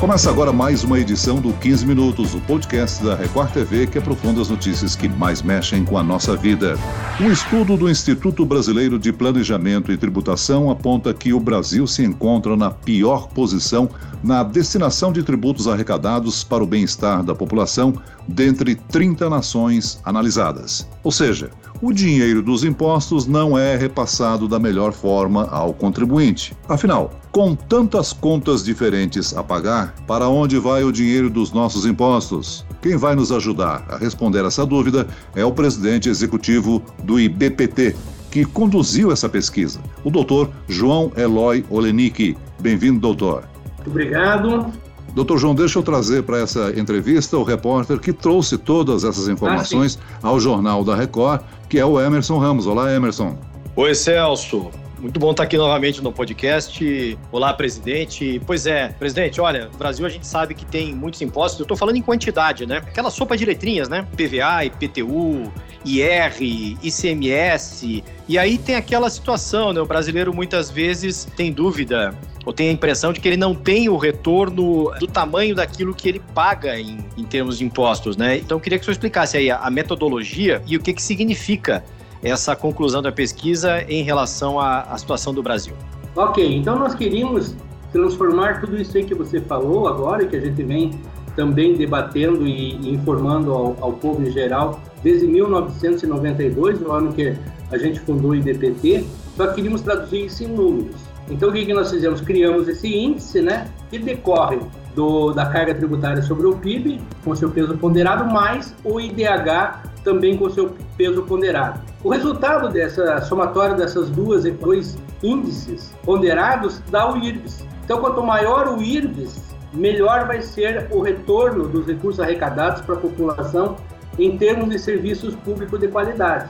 Começa agora mais uma edição do 15 Minutos, o podcast da Record TV que aprofunda as notícias que mais mexem com a nossa vida. Um estudo do Instituto Brasileiro de Planejamento e Tributação aponta que o Brasil se encontra na pior posição na destinação de tributos arrecadados para o bem-estar da população dentre 30 nações analisadas. Ou seja, o dinheiro dos impostos não é repassado da melhor forma ao contribuinte. Afinal, com tantas contas diferentes a pagar, para onde vai o dinheiro dos nossos impostos? Quem vai nos ajudar a responder essa dúvida é o presidente executivo do IBPT, que conduziu essa pesquisa, o doutor João Eloy Olenik. Bem-vindo, doutor. Muito obrigado. Doutor João, deixa eu trazer para essa entrevista o repórter que trouxe todas essas informações ah, ao Jornal da Record, que é o Emerson Ramos. Olá, Emerson. Oi, Celso. Muito bom estar aqui novamente no podcast. Olá, presidente. Pois é, presidente, olha, no Brasil a gente sabe que tem muitos impostos. Eu estou falando em quantidade, né? Aquela sopa de letrinhas, né? PVA, IPTU, IR, ICMS. E aí tem aquela situação, né? O brasileiro muitas vezes tem dúvida ou tem a impressão de que ele não tem o retorno do tamanho daquilo que ele paga em, em termos de impostos, né? Então eu queria que senhor explicasse aí a, a metodologia e o que, que significa essa conclusão da pesquisa em relação à, à situação do Brasil. Ok, então nós queríamos transformar tudo isso aí que você falou agora, que a gente vem também debatendo e, e informando ao, ao, povo em geral desde 1992, no ano que a gente fundou o IDPT, só queríamos traduzir isso em números. Então, o que, que nós fizemos? Criamos esse índice, né, que decorre do, da carga tributária sobre o PIB, com seu peso ponderado, mais o IDH também com seu peso ponderado. O resultado dessa somatória dessas duas dois índices ponderados dá o IRBS. Então, quanto maior o IRBS, melhor vai ser o retorno dos recursos arrecadados para a população em termos de serviços públicos de qualidade.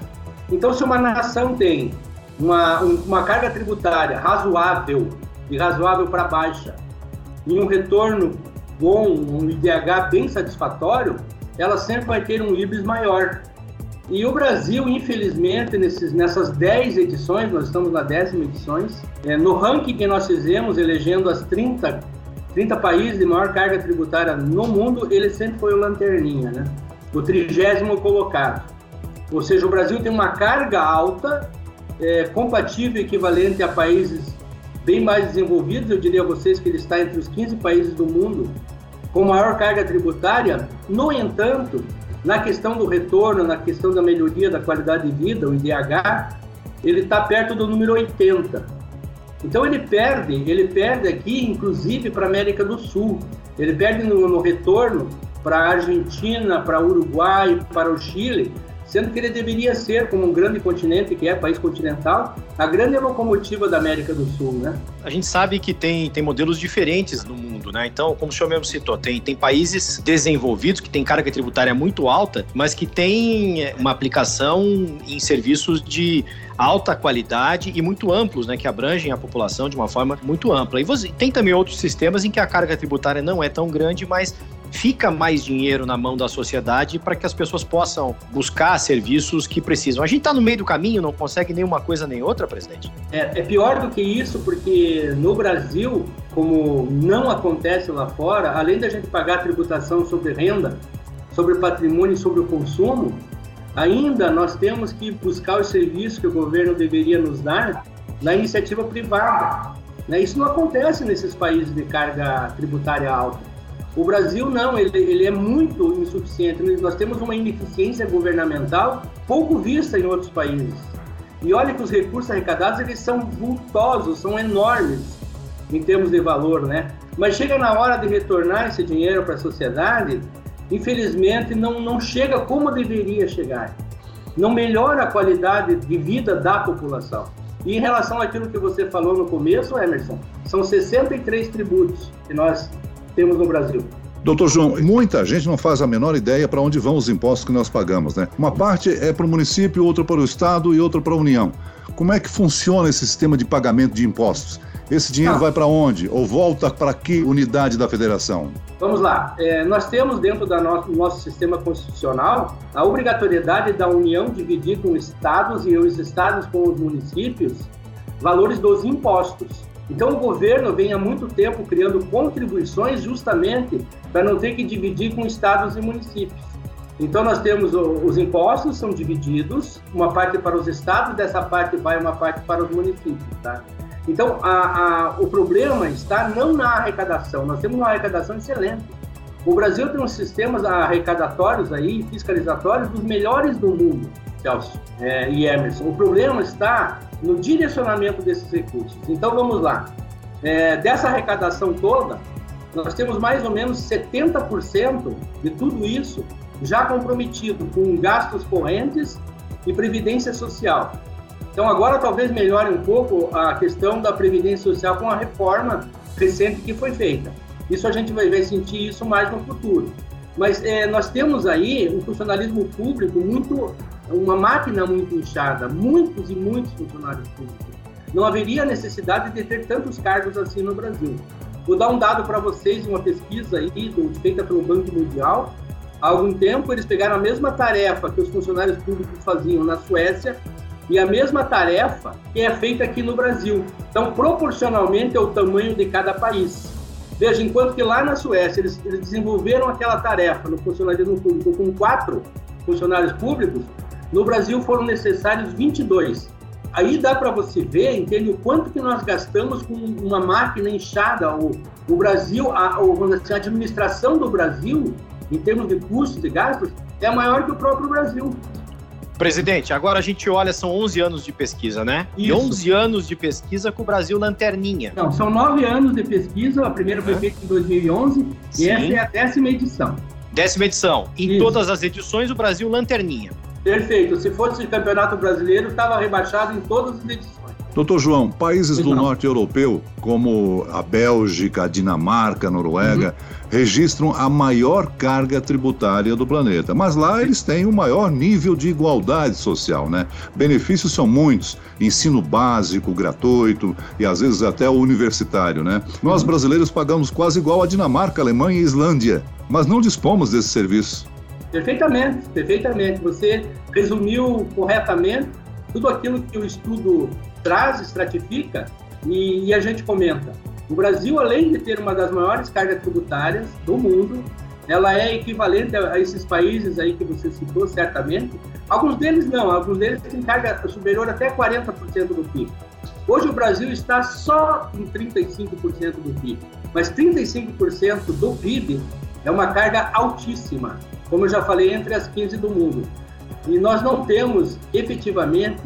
Então, se uma nação tem uma, uma carga tributária razoável, e razoável para baixa, e um retorno bom, um IDH bem satisfatório, ela sempre vai ter um IBIS maior. E o Brasil, infelizmente, nesses, nessas 10 edições, nós estamos na décima edições, é, no ranking que nós fizemos, elegendo as 30, 30 países de maior carga tributária no mundo, ele sempre foi o lanterninha, né? O trigésimo colocado. Ou seja, o Brasil tem uma carga alta é, compatível e equivalente a países bem mais desenvolvidos, eu diria a vocês que ele está entre os 15 países do mundo com maior carga tributária. No entanto, na questão do retorno, na questão da melhoria da qualidade de vida, o IDH, ele está perto do número 80. Então ele perde, ele perde aqui, inclusive para a América do Sul. Ele perde no, no retorno para a Argentina, para o Uruguai, para o Chile, sendo que ele deveria ser, como um grande continente que é, país continental, a grande locomotiva da América do Sul, né? A gente sabe que tem, tem modelos diferentes no mundo, né? Então, como o senhor mesmo citou, tem, tem países desenvolvidos que têm carga tributária muito alta, mas que têm é, uma aplicação em serviços de alta qualidade e muito amplos, né, que abrangem a população de uma forma muito ampla. E você, tem também outros sistemas em que a carga tributária não é tão grande, mas fica mais dinheiro na mão da sociedade para que as pessoas possam buscar serviços que precisam. A gente está no meio do caminho, não consegue nenhuma coisa nem outra, presidente? É, é, pior do que isso, porque no Brasil, como não acontece lá fora, além da gente pagar tributação sobre renda, sobre patrimônio e sobre o consumo, ainda nós temos que buscar os serviços que o governo deveria nos dar na iniciativa privada. Né? Isso não acontece nesses países de carga tributária alta. O Brasil não, ele, ele é muito insuficiente. Nós temos uma ineficiência governamental pouco vista em outros países. E olha que os recursos arrecadados eles são vultosos, são enormes em termos de valor, né? Mas chega na hora de retornar esse dinheiro para a sociedade, infelizmente não, não chega como deveria chegar. Não melhora a qualidade de vida da população. E em relação àquilo que você falou no começo, Emerson, são 63 tributos que nós temos no Brasil. Doutor João, muita gente não faz a menor ideia para onde vão os impostos que nós pagamos, né? Uma parte é para o município, outra para o Estado e outra para a União. Como é que funciona esse sistema de pagamento de impostos? Esse dinheiro ah. vai para onde? Ou volta para que unidade da federação? Vamos lá. É, nós temos dentro do nosso, nosso sistema constitucional a obrigatoriedade da União dividir com os estados e os estados com os municípios valores dos impostos. Então, o governo vem há muito tempo criando contribuições justamente para não ter que dividir com estados e municípios. Então, nós temos os impostos, são divididos, uma parte para os estados, dessa parte vai uma parte para os municípios. Tá? Então, a, a, o problema está não na arrecadação, nós temos uma arrecadação excelente. O Brasil tem uns sistemas arrecadatórios aí, fiscalizatórios, dos melhores do mundo, Celso é, e Emerson. O problema está no direcionamento desses recursos. Então, vamos lá. É, dessa arrecadação toda, nós temos mais ou menos 70% de tudo isso já comprometido com gastos correntes e previdência social. Então, agora talvez melhore um pouco a questão da previdência social com a reforma recente que foi feita. Isso a gente vai, vai sentir isso mais no futuro. Mas é, nós temos aí um funcionalismo público muito, uma máquina muito inchada, muitos e muitos funcionários públicos. Não haveria necessidade de ter tantos cargos assim no Brasil. Vou dar um dado para vocês, uma pesquisa aí feita pelo Banco Mundial. Há algum tempo eles pegaram a mesma tarefa que os funcionários públicos faziam na Suécia e a mesma tarefa que é feita aqui no Brasil. Então, proporcionalmente ao tamanho de cada país. Veja, enquanto que lá na Suécia eles, eles desenvolveram aquela tarefa no funcionalismo público com quatro funcionários públicos, no Brasil foram necessários 22. Aí dá para você ver, entende, o quanto que nós gastamos com uma máquina inchada. O, o Brasil, a, a administração do Brasil, em termos de custos e gastos, é maior que o próprio Brasil. Presidente, agora a gente olha, são 11 anos de pesquisa, né? Isso. E 11 anos de pesquisa com o Brasil lanterninha. Não, são 9 anos de pesquisa, a primeira foi feita em 2011 Sim. e essa é a décima edição. Décima edição. Em Isso. todas as edições, o Brasil lanterninha. Perfeito. Se fosse campeonato brasileiro, estava rebaixado em todas as edições. Doutor João, países do norte europeu, como a Bélgica, a Dinamarca, a Noruega, uhum. registram a maior carga tributária do planeta. Mas lá eles têm o maior nível de igualdade social, né? Benefícios são muitos: ensino básico, gratuito e às vezes até o universitário, né? Nós brasileiros pagamos quase igual a Dinamarca, Alemanha e Islândia, mas não dispomos desse serviço. Perfeitamente, perfeitamente. Você resumiu corretamente tudo aquilo que o estudo traz, estratifica e, e, a gente comenta. O Brasil, além de ter uma das maiores cargas tributárias do mundo, ela é equivalente a, a esses países aí que você citou, certamente. Alguns deles não, alguns deles têm carga superior até 40% do PIB. Hoje o Brasil está só em 35% do PIB, mas 35% do PIB é uma carga altíssima, como eu já falei, entre as 15 do mundo. E nós não temos efetivamente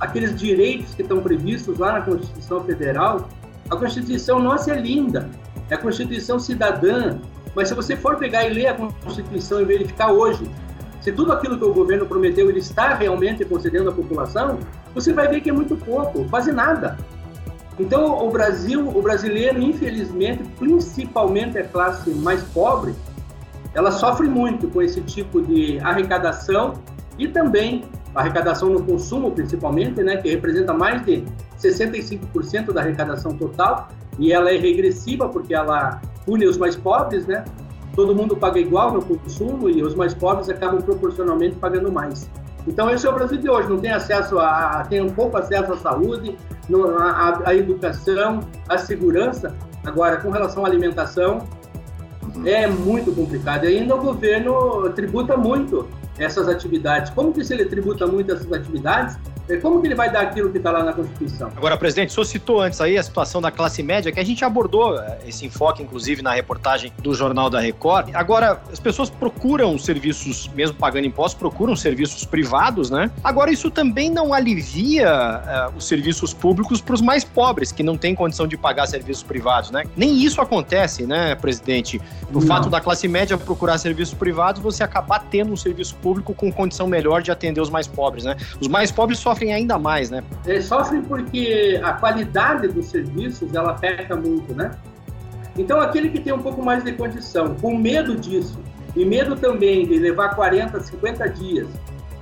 aqueles direitos que estão previstos lá na Constituição Federal, a Constituição nossa é linda, é a Constituição cidadã, mas se você for pegar e ler a Constituição e verificar hoje, se tudo aquilo que o governo prometeu ele está realmente concedendo à população, você vai ver que é muito pouco, quase nada. Então, o Brasil, o brasileiro, infelizmente, principalmente a classe mais pobre, ela sofre muito com esse tipo de arrecadação e também arrecadação no consumo, principalmente, né, que representa mais de 65% da arrecadação total, e ela é regressiva porque ela une os mais pobres, né? Todo mundo paga igual no consumo e os mais pobres acabam proporcionalmente pagando mais. Então esse é o Brasil de hoje, não tem acesso a, tem um pouco acesso à saúde, à educação, à segurança. Agora, com relação à alimentação, é muito complicado. E ainda o governo tributa muito essas atividades. Como que se ele tributa muito essas atividades, como que ele vai dar aquilo que está lá na Constituição? Agora, presidente, o senhor citou antes aí a situação da classe média, que a gente abordou é, esse enfoque, inclusive, na reportagem do Jornal da Record. Agora, as pessoas procuram serviços, mesmo pagando impostos, procuram serviços privados, né? Agora, isso também não alivia uh, os serviços públicos para os mais pobres, que não têm condição de pagar serviços privados, né? Nem isso acontece, né, presidente? No não. fato da classe média procurar serviços privados, você acabar tendo um serviço público com condição melhor de atender os mais pobres, né? Os mais pobres só sofrem ainda mais, né? Eles sofrem porque a qualidade dos serviços ela peca muito, né? Então, aquele que tem um pouco mais de condição, com medo disso, e medo também de levar 40, 50 dias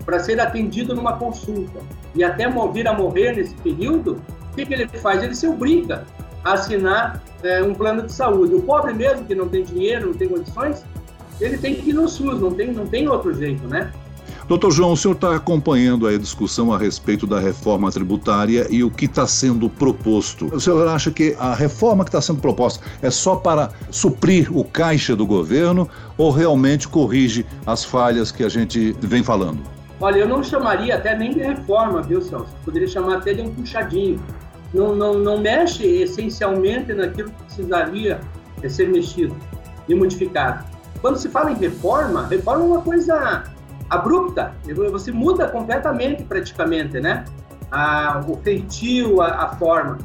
para ser atendido numa consulta e até vir a morrer nesse período, o que, que ele faz? Ele se obriga a assinar é, um plano de saúde. O pobre mesmo, que não tem dinheiro, não tem condições, ele tem que ir no SUS, não tem, não tem outro jeito, né? Doutor João, o senhor está acompanhando a discussão a respeito da reforma tributária e o que está sendo proposto. O senhor acha que a reforma que está sendo proposta é só para suprir o caixa do governo ou realmente corrige as falhas que a gente vem falando? Olha, eu não chamaria até nem de reforma, viu, Celso? Poderia chamar até de um puxadinho. Não, não, não mexe essencialmente naquilo que precisaria ser mexido e modificado. Quando se fala em reforma, reforma é uma coisa abrupta, você muda completamente praticamente, né? A, o feitio, a, a, forma.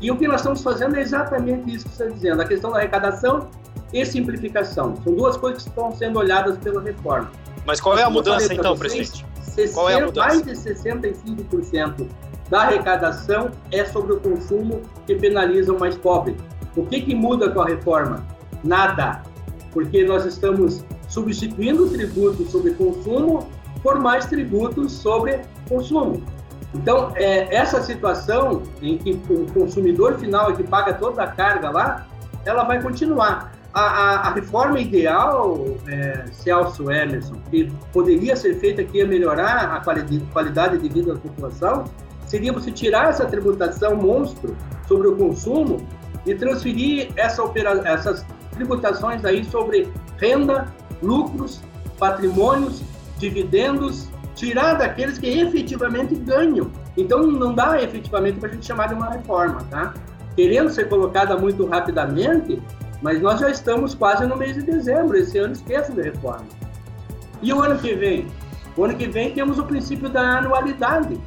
E o que nós estamos fazendo é exatamente isso que você está dizendo, a questão da arrecadação e simplificação. São duas coisas que estão sendo olhadas pela reforma. Mas qual é a mudança então, presidente? 60, qual é a mudança? Mais de 65% da arrecadação é sobre o consumo que penaliza o mais pobre. O que, que muda com a reforma? Nada, porque nós estamos substituindo tributos sobre consumo por mais tributos sobre consumo. Então, é, essa situação em que o consumidor final é que paga toda a carga lá, ela vai continuar. A, a, a reforma ideal, é, Celso Emerson, que poderia ser feita que ia melhorar a qualidade, qualidade de vida da população, seria você tirar essa tributação monstro sobre o consumo e transferir essa opera, essas tributações aí sobre renda, lucros, patrimônios, dividendos, tirar daqueles que efetivamente ganham. Então não dá efetivamente para a gente chamar de uma reforma, tá? Querendo ser colocada muito rapidamente, mas nós já estamos quase no mês de dezembro, esse ano esqueça da reforma. E o ano que vem? O ano que vem temos o princípio da anualidade.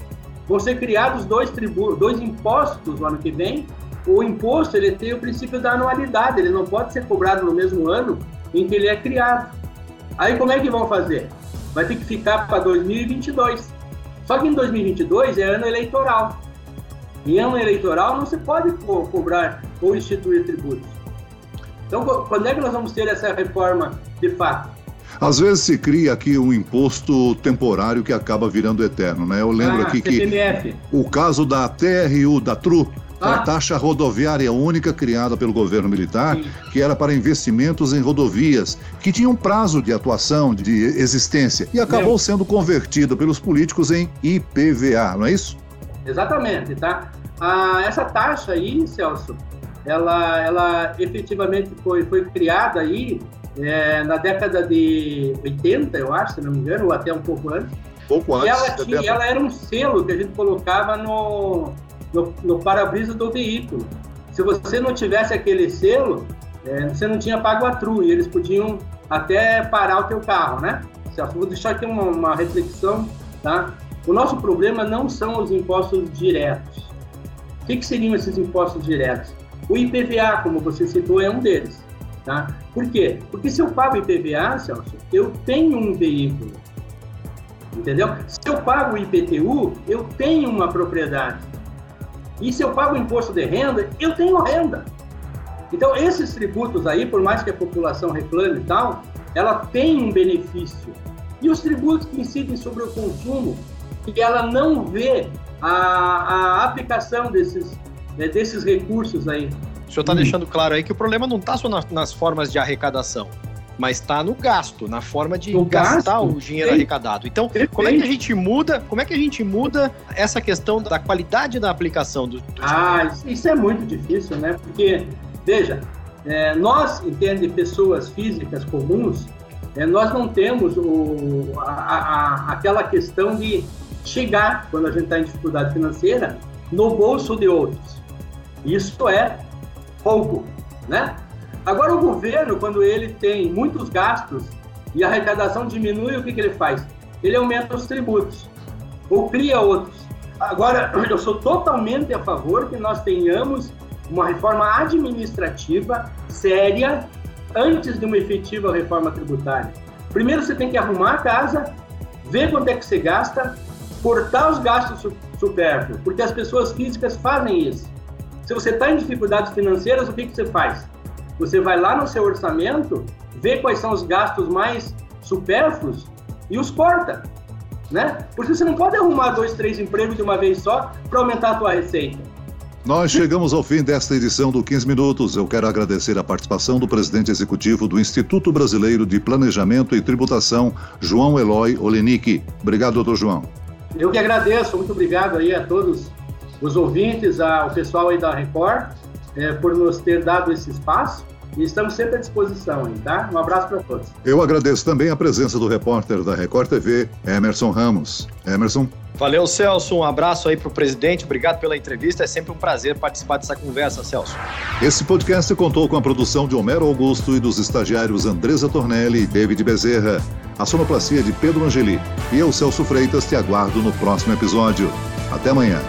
Vão ser criados dois tributos, dois impostos no ano que vem. O imposto ele tem o princípio da anualidade, ele não pode ser cobrado no mesmo ano em que ele é criado. Aí como é que vão fazer? Vai ter que ficar para 2022. Só que em 2022 é ano eleitoral. Em ano eleitoral não se pode co cobrar ou instituir tributos. Então, quando é que nós vamos ter essa reforma de fato? Às vezes se cria aqui um imposto temporário que acaba virando eterno, né? Eu lembro ah, aqui CPMF. que o caso da TRU, da TRU, ah. a taxa rodoviária única criada pelo governo militar, Sim. que era para investimentos em rodovias, que tinha um prazo de atuação, de existência, e acabou Meu. sendo convertida pelos políticos em IPVA, não é isso? Exatamente, tá? Ah, essa taxa aí, Celso, ela, ela efetivamente foi, foi criada aí é, na década de 80, eu acho, se não me engano, ou até um pouco antes. Pouco antes. E ela, tinha, ela era um selo que a gente colocava no, no, no para-brisa do veículo. Se você não tivesse aquele selo, é, você não tinha pago a TRU e eles podiam até parar o teu carro, né? Vou deixar aqui uma, uma reflexão, tá? O nosso problema não são os impostos diretos. O que, que seriam esses impostos diretos? O IPVA, como você citou, é um deles. Tá? Por quê? Porque se eu pago IPVA, Celso, eu tenho um veículo. Entendeu? Se eu pago IPTU, eu tenho uma propriedade. E se eu pago imposto de renda, eu tenho renda. Então, esses tributos aí, por mais que a população reclame e tal, ela tem um benefício. E os tributos que incidem sobre o consumo, que ela não vê a, a aplicação desses, né, desses recursos aí o senhor está hum. deixando claro aí que o problema não está só nas, nas formas de arrecadação, mas está no gasto, na forma de gastar gasto? o dinheiro Sim. arrecadado. Então, Perfeito. como é que a gente muda? Como é que a gente muda essa questão da qualidade da aplicação do? do ah, isso é muito difícil, né? Porque veja, é, nós entende pessoas físicas comuns, é, nós não temos o, a, a, aquela questão de chegar quando a gente está em dificuldade financeira no bolso de outros. Isso é pouco, né? Agora o governo, quando ele tem muitos gastos e a arrecadação diminui, o que, que ele faz? Ele aumenta os tributos ou cria outros. Agora, eu sou totalmente a favor que nós tenhamos uma reforma administrativa séria antes de uma efetiva reforma tributária. Primeiro você tem que arrumar a casa, ver quanto é que você gasta, cortar os gastos supérfluos, porque as pessoas físicas fazem isso. Se você está em dificuldades financeiras, o que, que você faz? Você vai lá no seu orçamento, vê quais são os gastos mais supérfluos e os corta, né? Porque você não pode arrumar dois, três empregos de uma vez só para aumentar a tua receita. Nós chegamos ao fim desta edição do 15 Minutos. Eu quero agradecer a participação do presidente executivo do Instituto Brasileiro de Planejamento e Tributação, João Eloy Olenick. Obrigado, doutor João. Eu que agradeço, muito obrigado aí a todos os ouvintes, ao pessoal aí da Record, é, por nos ter dado esse espaço. E estamos sempre à disposição, hein, tá? Um abraço para todos. Eu agradeço também a presença do repórter da Record TV, Emerson Ramos. Emerson. Valeu, Celso. Um abraço aí para o presidente. Obrigado pela entrevista. É sempre um prazer participar dessa conversa, Celso. Esse podcast contou com a produção de Homero Augusto e dos estagiários Andresa Tornelli e David Bezerra. A sonoplastia de Pedro Angeli. E eu, Celso Freitas, te aguardo no próximo episódio. Até amanhã.